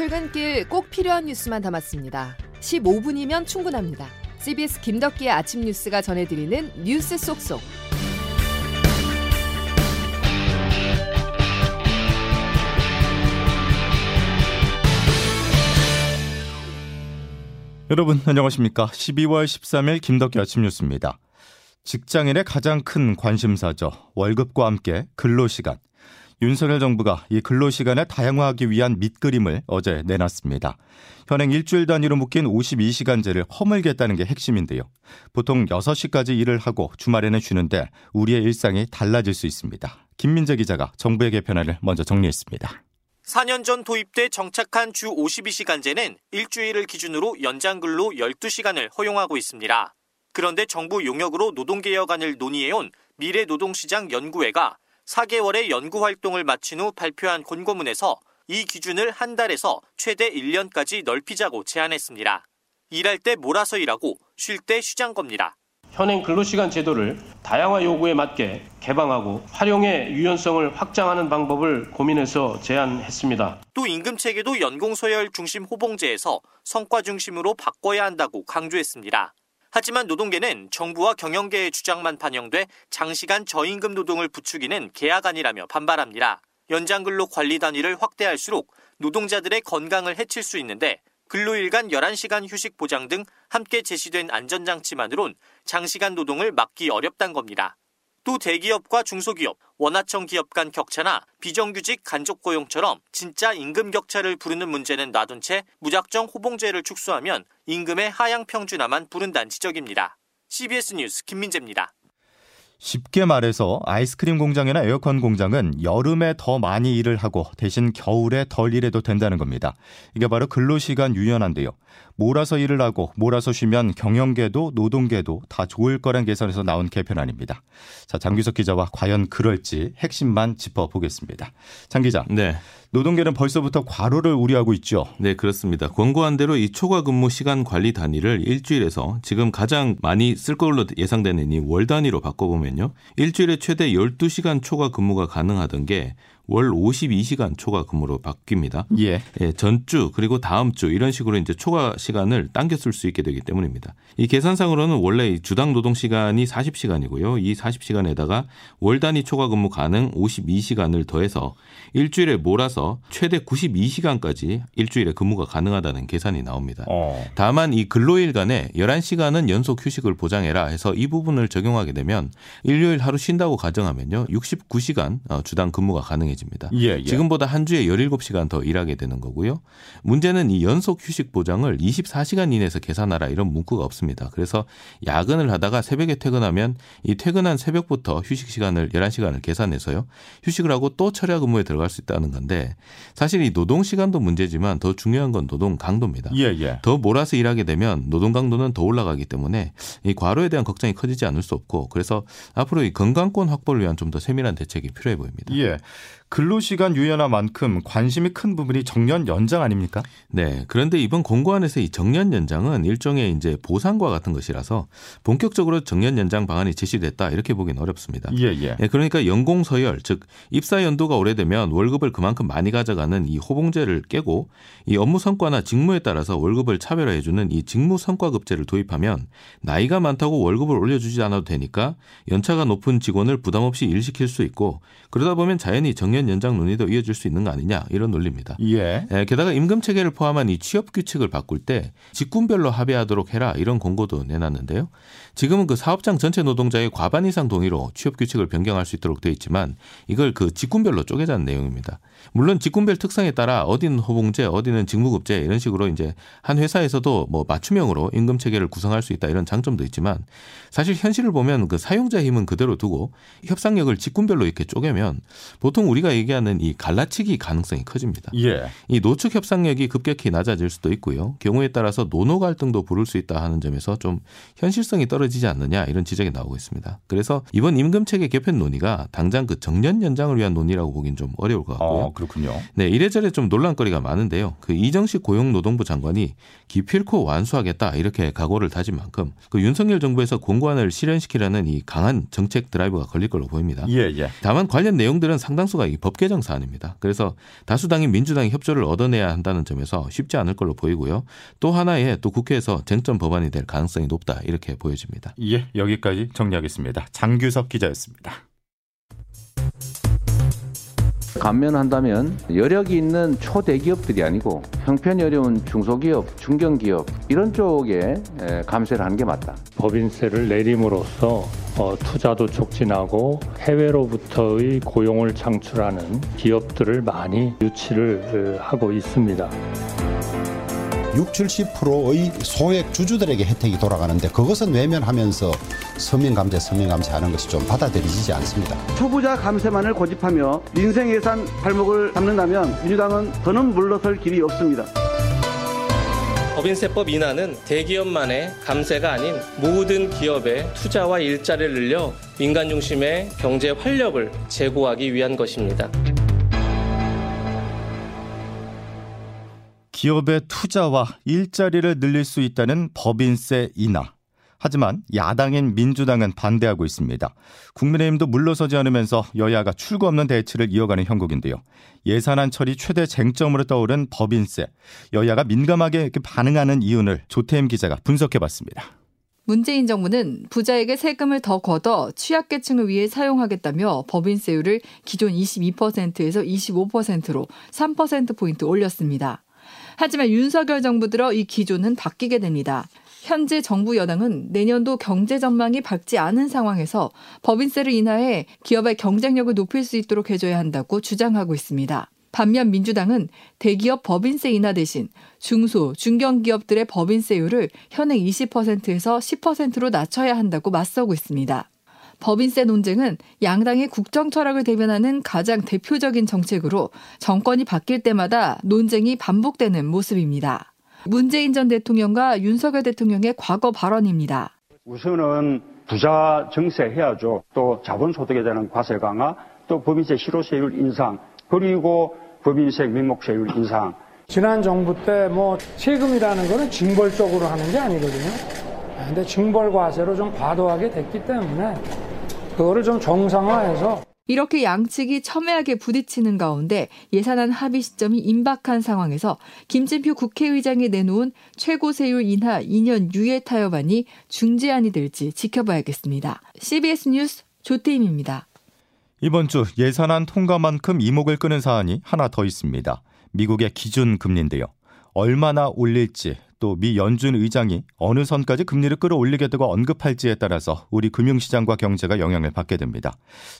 출근길 꼭 필요한 뉴스만 담았습니다. 15분이면 충분합니다. CBS 김덕기의 아침 뉴스가 전해드리는 뉴스 속속. 여러분 안녕하십니까? 12월 13일 김덕기 아침 뉴스입니다. 직장인의 가장 큰 관심사죠. 월급과 함께 근로시간. 윤석열 정부가 이 근로시간을 다양화하기 위한 밑그림을 어제 내놨습니다. 현행 일주일 단위로 묶인 52시간제를 허물겠다는 게 핵심인데요. 보통 6시까지 일을 하고 주말에는 쉬는데 우리의 일상이 달라질 수 있습니다. 김민재 기자가 정부의 개편안을 먼저 정리했습니다. 4년 전 도입돼 정착한 주 52시간제는 일주일을 기준으로 연장 근로 12시간을 허용하고 있습니다. 그런데 정부 용역으로 노동개혁안을 논의해온 미래노동시장 연구회가 4개월의 연구 활동을 마친 후 발표한 권고문에서 이 기준을 한 달에서 최대 1년까지 넓히자고 제안했습니다. 일할 때 몰아서 일하고 쉴 때 쉬장 겁니다. 현행 근로시간 제도를 다양화 요구에 맞게 개방하고 활용의 유연성을 확장하는 방법을 고민해서 제안했습니다. 또 임금 체계도 연공 서열 중심 호봉제에서 성과 중심으로 바꿔야 한다고 강조했습니다. 하지만 노동계는 정부와 경영계의 주장만 반영돼 장시간 저임금 노동을 부추기는 계약 안이라며 반발합니다. 연장근로 관리 단위를 확대할수록 노동자들의 건강을 해칠 수 있는데 근로일간 11시간 휴식 보장 등 함께 제시된 안전장치만으론 장시간 노동을 막기 어렵단 겁니다. 또 대기업과 중소기업, 원하청 기업 간 격차나 비정규직 간접 고용처럼 진짜 임금 격차를 부르는 문제는 놔둔 채 무작정 호봉제를 축소하면 임금의 하향 평준화만 부른다는 지적입니다. CBS 뉴스 김민재입니다. 쉽게 말해서 아이스크림 공장이나 에어컨 공장은 여름에 더 많이 일을 하고 대신 겨울에 덜 일해도 된다는 겁니다. 이게 바로 근로시간 유연한데요. 몰아서 일을 하고 몰아서 쉬면 경영계도 노동계도 다 좋을 거란 계산에서 나온 개편안입니다. 자, 장규석 기자와 과연 그럴지 핵심만 짚어보겠습니다. 장 기자. 네. 노동계는 벌써부터 과로를 우려하고 있죠. 네, 그렇습니다. 권고한 대로 이 초과 근무 시간 관리 단위를 일주일에서 지금 가장 많이 쓸 걸로 예상되는 이 월 단위로 바꿔보면요. 일주일에 최대 12시간 초과 근무가 가능하던 게 월 52시간 초과 근무로 바뀝니다. 예. 예. 전주 그리고 다음 주 이런 식으로 이제 초과 시간을 당겨 쓸 수 있게 되기 때문입니다. 이 계산상으로는 원래 주당 노동 시간이 40시간이고요. 이 40시간에다가 월 단위 초과 근무 가능 52시간을 더해서 일주일에 몰아서 최대 92시간까지 일주일에 근무가 가능하다는 계산이 나옵니다. 어. 다만 이 근로일 간에 11시간은 연속 휴식을 보장해라 해서 이 부분을 적용하게 되면 일요일 하루 쉰다고 가정하면요. 69시간 어, 주당 근무가 가능해집니다. 많아집니다. 예, 예. 지금보다 한 주에 17시간 더 일하게 되는 거고요. 문제는 이 연속 휴식 보장을 24시간 이내에서 계산하라 이런 문구가 없습니다. 그래서 야근을 하다가 새벽에 퇴근하면 이 퇴근한 새벽부터 휴식 시간을 11시간을 계산해서요. 휴식을 하고 또 철야 근무에 들어갈 수 있다는 건데 사실 이 노동 시간도 문제지만 더 중요한 건 노동 강도입니다. 예, 예. 더 몰아서 일하게 되면 노동 강도는 더 올라가기 때문에 이 과로에 대한 걱정이 커지지 않을 수 없고 그래서 앞으로 이 건강권 확보를 위한 좀 더 세밀한 대책이 필요해 보입니다. 예. 근로시간 유연화만큼 관심이 큰 부분이 정년 연장 아닙니까? 네. 그런데 이번 공고안에서 이 정년 연장은 일종의 이제 보상과 같은 것이라서 본격적으로 정년 연장 방안이 제시됐다 이렇게 보기는 어렵습니다. 예, 예. 네, 그러니까 연공 서열 즉 입사 연도가 오래되면 월급을 그만큼 많이 가져가는 이 호봉제를 깨고 이 업무 성과나 직무에 따라서 월급을 차별화해 주는 이 직무 성과급제를 도입하면 나이가 많다고 월급을 올려주지 않아도 되니까 연차가 높은 직원을 부담 없이 일시킬 수 있고 그러다 보면 자연히 정년 2년 연장 논의도 이어질 수 있는 거 아니냐 이런 논리입니다. 예. 예. 게다가 임금 체계를 포함한 이 취업 규칙을 바꿀 때 직군별로 합의하도록 해라 이런 공고도 내놨는데요. 지금은 그 사업장 전체 노동자의 과반 이상 동의로 취업 규칙을 변경할 수 있도록 되어 있지만 이걸 그 직군별로 쪼개자는 내용입니다. 물론 직군별 특성에 따라 어디는 호봉제, 어디는 직무급제 이런 식으로 이제 한 회사에서도 뭐 맞춤형으로 임금 체계를 구성할 수 있다 이런 장점도 있지만 사실 현실을 보면 그 사용자 힘은 그대로 두고 협상력을 직군별로 이렇게 쪼개면 보통 우리가 얘기하는 이 갈라치기 가능성이 커집니다. 예. 이 노측 협상력이 급격히 낮아질 수도 있고요. 경우에 따라서 노노 갈등도 부를 수 있다 하는 점에서 좀 현실성이 떨어지지 않느냐 이런 지적이 나오고 있습니다. 그래서 이번 임금 체계 개편 논의가 당장 그 정년 연장을 위한 논의라고 보긴 좀 어려울 것 같고요. 어, 그렇군요. 네, 이래저래 좀 논란거리가 많은데요. 그 이정식 고용노동부 장관이 기필코 완수하겠다 이렇게 각오를 다진 만큼 그 윤석열 정부에서 공고안을 실현시키려는 이 강한 정책 드라이브가 걸릴 걸로 보입니다. 예, 예. 다만 관련 내용들은 상당수가 법 개정 사안입니다. 그래서 다수당인 민주당이 협조를 얻어내야 한다는 점에서 쉽지 않을 걸로 보이고요. 또 하나의 또 국회에서 쟁점 법안이 될 가능성이 높다 이렇게 보여집니다. 예, 여기까지 정리하겠습니다. 장규섭 기자였습니다. 감면한다면 여력이 있는 초대기업들이 아니고 형편이 어려운 중소기업, 중견기업 이런 쪽에 감세를 하는 게 맞다. 법인세를 내림으로써 어, 투자도 촉진하고 해외로부터의 고용을 창출하는 기업들을 많이 유치를 어, 하고 있습니다. 6, 70%의 소액 주주들에게 혜택이 돌아가는데 그것은 외면하면서 서민 감세, 서민 감세 하는 것이 좀 받아들이지 않습니다. 초부자 감세만을 고집하며 민생 예산 발목을 잡는다면 민주당은 더는 물러설 길이 없습니다. 법인세법 인하는 대기업만의 감세가 아닌 모든 기업의 투자와 일자리를 늘려 민간 중심의 경제 활력을 제고하기 위한 것입니다. 기업의 투자와 일자리를 늘릴 수 있다는 법인세 인하. 하지만 야당인 민주당은 반대하고 있습니다. 국민의힘도 물러서지 않으면서 여야가 출구 없는 대치를 이어가는 형국인데요. 예산안 처리 최대 쟁점으로 떠오른 법인세. 여야가 민감하게 반응하는 이유를 조태임 기자가 분석해봤습니다. 문재인 정부는 부자에게 세금을 더 걷어 취약계층을 위해 사용하겠다며 법인세율을 기존 22%에서 25%로 3%포인트 올렸습니다. 하지만 윤석열 정부 들어 이 기조는 바뀌게 됩니다. 현재 정부 여당은 내년도 경제 전망이 밝지 않은 상황에서 법인세를 인하해 기업의 경쟁력을 높일 수 있도록 해줘야 한다고 주장하고 있습니다. 반면 민주당은 대기업 법인세 인하 대신 중소, 중견기업들의 법인세율을 현행 20%에서 10%로 낮춰야 한다고 맞서고 있습니다. 법인세 논쟁은 양당의 국정 철학을 대변하는 가장 대표적인 정책으로 정권이 바뀔 때마다 논쟁이 반복되는 모습입니다. 문재인 전 대통령과 윤석열 대통령의 과거 발언입니다. 우선은 부자 정세 해야죠. 또 자본소득에 대한 과세 강화, 또 법인세 실효세율 인상, 그리고 법인세 명목세율 인상. 지난 정부 때 뭐 세금이라는 거는 징벌적으로 하는 게 아니거든요. 근데 징벌 과세로 좀 과도하게 됐기 때문에 그거를 좀 정상화해서 이렇게 양측이 첨예하게 부딪히는 가운데 예산안 합의 시점이 임박한 상황에서 김진표 국회의장이 내놓은 최고세율 인하 2년 유예 타협안이 중재안이 될지 지켜봐야겠습니다. CBS 뉴스 조태임입니다. 이번 주 예산안 통과만큼 이목을 끄는 사안이 하나 더 있습니다. 미국의 기준 금리인데요. 얼마나 올릴지 또 미 연준 의장이 어느 선까지 금리를 끌어올리겠다고 언급할지에 따라서 우리 금융시장과 경제가 영향을 받게 됩니다.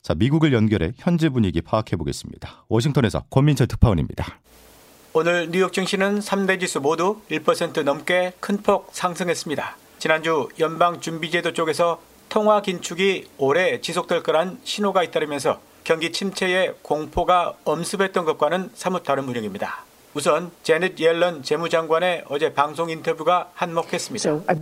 자, 미국을 연결해 현재 분위기 파악해 보겠습니다. 워싱턴에서 권민철 특파원입니다. 오늘 뉴욕 증시는 3대 지수 모두 1% 넘게 큰 폭 상승했습니다. 지난주 연방준비제도 쪽에서 통화 긴축이 오래 지속될 거란 신호가 잇따르면서 경기 침체의 공포가 엄습했던 것과는 사뭇 다른 분위기입니다. 우선 제넷 옐런 재무장관의 어제 방송 인터뷰가 한몫했습니다.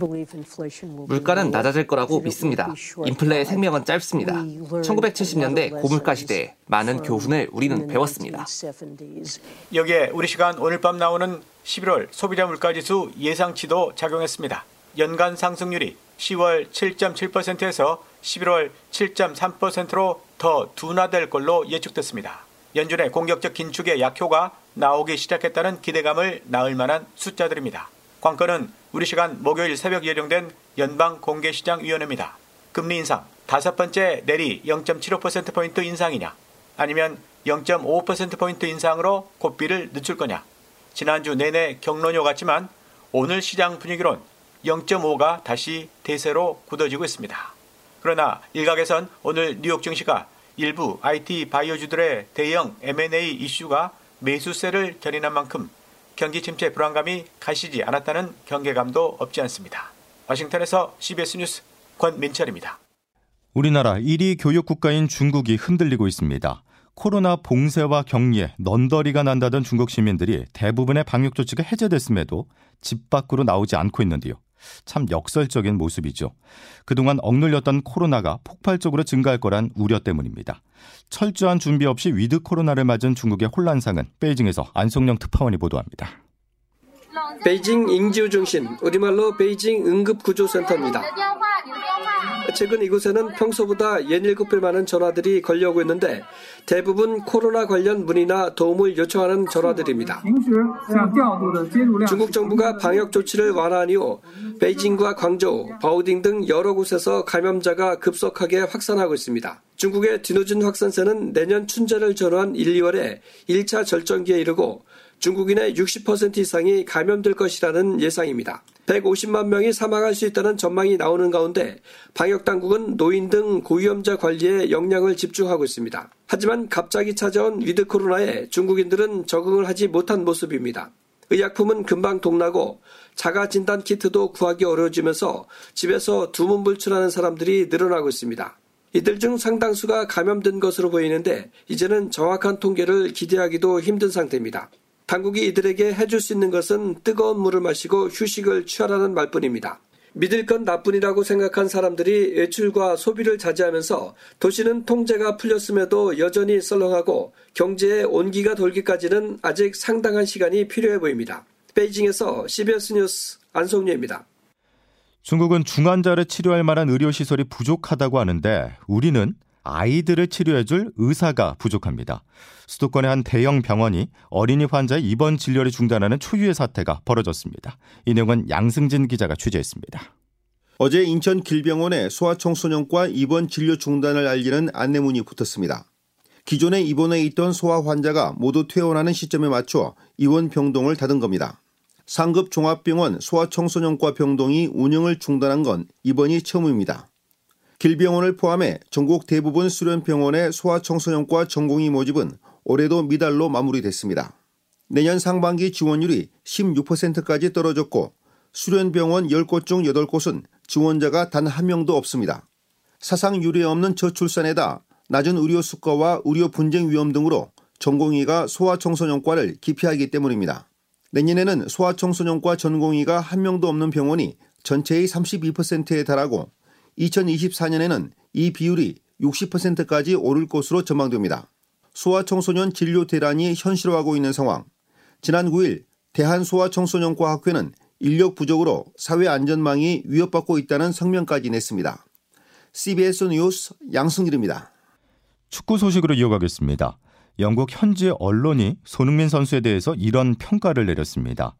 물가는 낮아질 거라고 믿습니다. 인플레의 생명은 짧습니다. 1970년대 고물가 시대에 많은 교훈을 우리는 배웠습니다. 여기에 우리 시간 오늘 밤 나오는 11월 소비자 물가지수 예상치도 작용했습니다. 연간 상승률이 10월 7.7%에서 11월 7.3%로 더 둔화될 걸로 예측됐습니다. 연준의 공격적 긴축의 약효가 나오기 시작했다는 기대감을 낳을 만한 숫자들입니다. 관건은 우리 시간 목요일 새벽 예정된 연방 공개시장위원회입니다. 금리 인상 다섯 번째 내리 0.75%포인트 인상이냐 아니면 0.5%포인트 인상으로 고비를 늦출 거냐 지난주 내내 경론이 같지만 오늘 시장 분위기론 0.5가 다시 대세로 굳어지고 있습니다. 그러나 일각에선 오늘 뉴욕 증시가 일부 IT 바이오주들의 대형 M&A 이슈가 매수세를 견인한 만큼 경기 침체 불안감이 가시지 않았다는 경계감도 없지 않습니다. 워싱턴에서 CBS 뉴스 권민철입니다. 우리나라 1위 교육 국가인 중국이 흔들리고 있습니다. 코로나 봉쇄와 격리에 넌더리가 난다던 중국 시민들이 대부분의 방역 조치가 해제됐음에도 집 밖으로 나오지 않고 있는데요. 참 역설적인 모습이죠. 그동안 억눌렸던 코로나가 폭발적으로 증가할 거란 우려 때문입니다. 철저한 준비 없이 위드 코로나를 맞은 중국의 혼란상은 베이징에서 안성령 특파원이 보도합니다. 베이징 急救中心, 우리말로 베이징 응급구조센터입니다. 최근 이곳에는 평소보다 67배 많은 전화들이 걸려오고 있는데 대부분 코로나 관련 문의나 도움을 요청하는 전화들입니다. 중국 정부가 방역 조치를 완화한 이후 베이징과 광저우, 바오딩 등 여러 곳에서 감염자가 급속하게 확산하고 있습니다. 중국의 뒤늦은 확산세는 내년 춘절을 전후한 1, 2월에 1차 절정기에 이르고 중국인의 60% 이상이 감염될 것이라는 예상입니다. 150만 명이 사망할 수 있다는 전망이 나오는 가운데 방역 당국은 노인 등 고위험자 관리에 역량을 집중하고 있습니다. 하지만 갑자기 찾아온 위드 코로나에 중국인들은 적응을 하지 못한 모습입니다. 의약품은 금방 동나고 자가 진단 키트도 구하기 어려워지면서 집에서 두문불출하는 사람들이 늘어나고 있습니다. 이들 중 상당수가 감염된 것으로 보이는데 이제는 정확한 통계를 기대하기도 힘든 상태입니다. 당국이 이들에게 해줄 수 있는 것은 뜨거운 물을 마시고 휴식을 취하라는 말뿐입니다. 믿을 건 나뿐이라고 생각한 사람들이 외출과 소비를 자제하면서 도시는 통제가 풀렸음에도 여전히 썰렁하고 경제의 온기가 돌기까지는 아직 상당한 시간이 필요해 보입니다. 베이징에서 CBS 뉴스 안성유입니다. 중국은 중환자를 치료할 만한 의료시설이 부족하다고 하는데 우리는 아이들을 치료해줄 의사가 부족합니다. 수도권의 한 대형 병원이 어린이 환자의 입원 진료를 중단하는 초유의 사태가 벌어졌습니다. 이 내용은 양승진 기자가 취재했습니다. 어제 인천 길병원에 소아청소년과 입원 진료 중단을 알리는 안내문이 붙었습니다. 기존에 입원해 있던 소아 환자가 모두 퇴원하는 시점에 맞춰 입원 병동을 닫은 겁니다. 상급 종합병원 소아청소년과 병동이 운영을 중단한 건 이번이 처음입니다. 길병원을 포함해 전국 대부분 수련병원의 소아청소년과 전공의 모집은 올해도 미달로 마무리됐습니다. 내년 상반기 지원율이 16%까지 떨어졌고 수련병원 10곳 중 8곳은 지원자가 단 한 명도 없습니다. 사상 유례 없는 저출산에다 낮은 의료 수가와 의료 분쟁 위험 등으로 전공의가 소아청소년과를 기피하기 때문입니다. 내년에는 소아청소년과 전공의가 한 명도 없는 병원이 전체의 32%에 달하고 2024년에는 이 비율이 60%까지 오를 것으로 전망됩니다. 소아청소년 진료 대란이 현실화하고 있는 상황. 지난 9일 대한소아청소년과 학회는 인력 부족으로 사회 안전망이 위협받고 있다는 성명까지 냈습니다. CBS 뉴스 양승일입니다. 축구 소식으로 이어가겠습니다. 영국 현지 언론이 손흥민 선수에 대해서 이런 평가를 내렸습니다.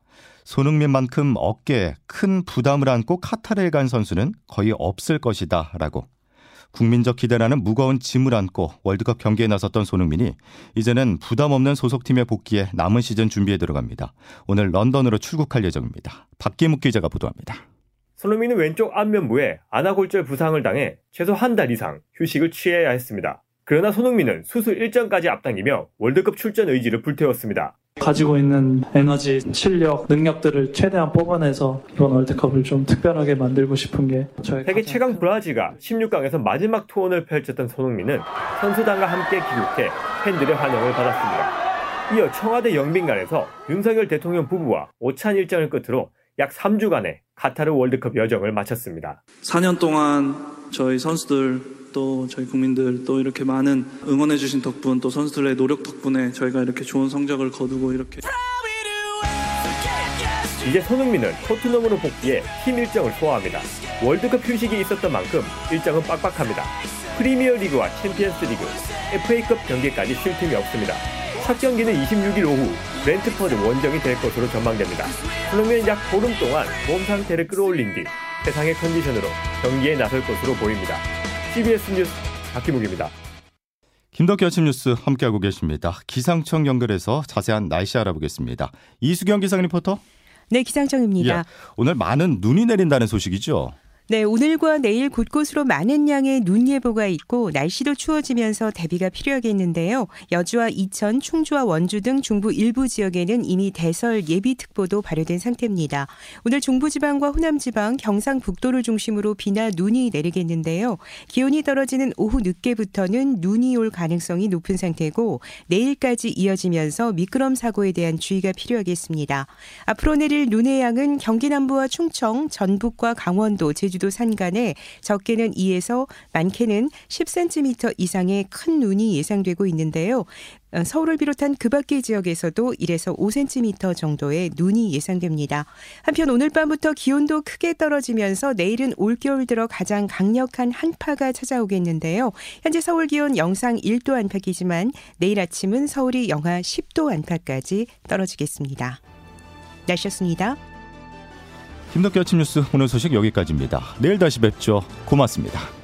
손흥민만큼 어깨에 큰 부담을 안고 카타르에 간 선수는 거의 없을 것이다 라고 국민적 기대라는 무거운 짐을 안고 월드컵 경기에 나섰던 손흥민이 이제는 부담 없는 소속팀에 복귀해 남은 시즌 준비에 들어갑니다. 오늘 런던으로 출국할 예정입니다. 박기묵 기자가 보도합니다. 손흥민은 왼쪽 안면부에 아나골절 부상을 당해 최소 한 달 이상 휴식을 취해야 했습니다. 그러나 손흥민은 수술 일정까지 앞당기며 월드컵 출전 의지를 불태웠습니다. 가지고 있는 에너지, 실력, 능력들을 최대한 뽑아내서 이번 월드컵을 좀 특별하게 만들고 싶은 게 저의 세계 최강 브라질과 16강에서 마지막 투혼을 펼쳤던 손흥민은 선수단과 함께 귀국해 팬들의 환영을 받았습니다. 이어 청와대 영빈관에서 윤석열 대통령 부부와 오찬 일정을 끝으로 약 3주간의 카타르 월드컵 여정을 마쳤습니다. 4년 동안 저희 선수들 또 저희 국민들 또 이렇게 많은 응원해 주신 덕분 또 선수들의 노력 덕분에 저희가 이렇게 좋은 성적을 거두고 이렇게 이제 손흥민은 토트넘으로 복귀해 팀 일정을 소화합니다. 월드컵 휴식이 있었던 만큼 일정은 빡빡합니다. 프리미어 리그와 챔피언스 리그, FA컵 경기까지 쉴 틈이 없습니다. 첫 경기는 26일 오후 브렌트퍼드 원정이 될 것으로 전망됩니다. 손흥민은 약 보름 동안 몸 상태를 끌어올린 뒤 최상의 컨디션으로 경기에 나설 것으로 보입니다. CBS 뉴스 박기묵입니다. 김덕기 아침 뉴스 함께하고 계십니다. 기상청 연결해서 자세한 날씨 알아보겠습니다. 이수경 기상 리포터. 네, 기상청입니다. 예, 오늘 많은 눈이 내린다는 소식이죠. 네, 오늘과 내일 곳곳으로 많은 양의 눈 예보가 있고 날씨도 추워지면서 대비가 필요하겠는데요. 여주와 이천, 충주와 원주 등 중부 일부 지역에는 이미 대설 예비특보도 발효된 상태입니다. 오늘 중부지방과 호남지방, 경상북도를 중심으로 비나 눈이 내리겠는데요. 기온이 떨어지는 오후 늦게부터는 눈이 올 가능성이 높은 상태고 내일까지 이어지면서 미끄럼 사고에 대한 주의가 필요하겠습니다. 앞으로 내릴 눈의 양은 경기 남부와 충청, 전북과 강원도, 제주 제주도 산간에 적게는 2에서 많게는 10cm 이상의 큰 눈이 예상되고 있는데요. 어, 서울을 비롯한 그 밖의 지역에서도 1에서 5cm 정도의 눈이 예상됩니다. 한편 오늘 밤부터 기온도 크게 떨어지면서 내일은 올겨울 들어 가장 강력한 한파가 찾아오겠는데요. 현재 서울 기온 영상 1도 안팎이지만 내일 아침은 서울이 영하 10도 안팎까지 떨어지겠습니다. 날씨였습니다. 김덕기 아침 뉴스 오늘 소식 여기까지입니다. 내일 다시 뵙죠. 고맙습니다.